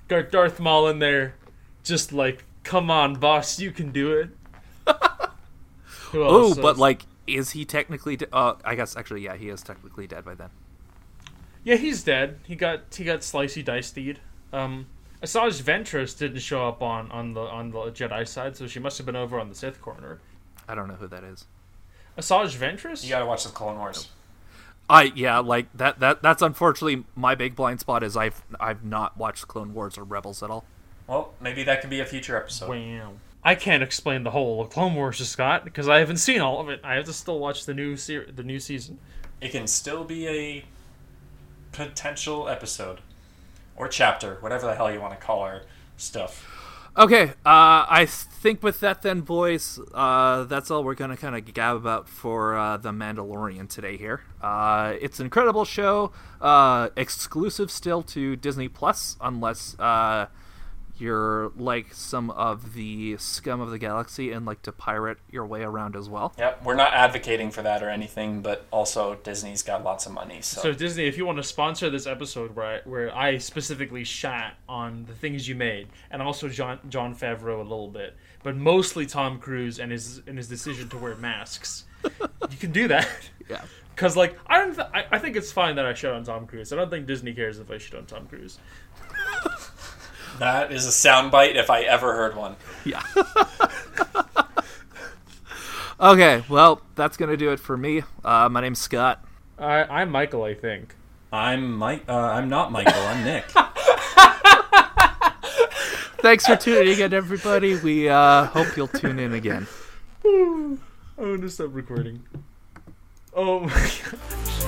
Got Darth Maul in there, just like, come on, boss, you can do it. Oh, but like, is he technically? De- uh, I guess actually, yeah, he is technically dead by then. Yeah, he's dead. He got he got slicey diced. Um, Asajj Ventress didn't show up on on the on the Jedi side, so she must have been over on the Sith corner. I don't know who that is. Asajj Ventress? You gotta watch the Clone Wars. I yeah, like that that that's unfortunately my big blind spot is I've I've not watched Clone Wars or Rebels at all. Well, maybe that could be a future episode. Wow. I can't explain the whole of Clone Wars to Scott because I haven't seen all of it. I have to still watch the new ser- the new season. It can still be a potential episode or chapter, whatever the hell you want to call our stuff. Okay, uh, I think with that then, boys, uh, that's all we're gonna kind of gab about for uh, the Mandalorian today. Here, uh, it's an incredible show, uh, exclusive still to Disney Plus, unless uh, you're like some of the scum of the galaxy and like to pirate your way around as well. Yep, we're not advocating for that or anything, but also Disney's got lots of money, so, So Disney, if you want to sponsor this episode where I, where I specifically shat on the things you made, and also Jon Jon Favreau a little bit, but mostly Tom Cruise and his and his decision to wear masks, you can do that. Yeah. Cause like I don't, th- I, I think it's fine that I shit on Tom Cruise. I don't think Disney cares if I shit on Tom Cruise. that is a soundbite if I ever heard one. Yeah. okay, well, that's gonna do it for me. Uh, my name's Scott. I, I'm Michael, I think. I'm Mike. Uh, I'm not Michael. I'm Nick. Thanks for tuning in, everybody. We uh, hope you'll tune in again. I'm gonna stop recording. Oh my god.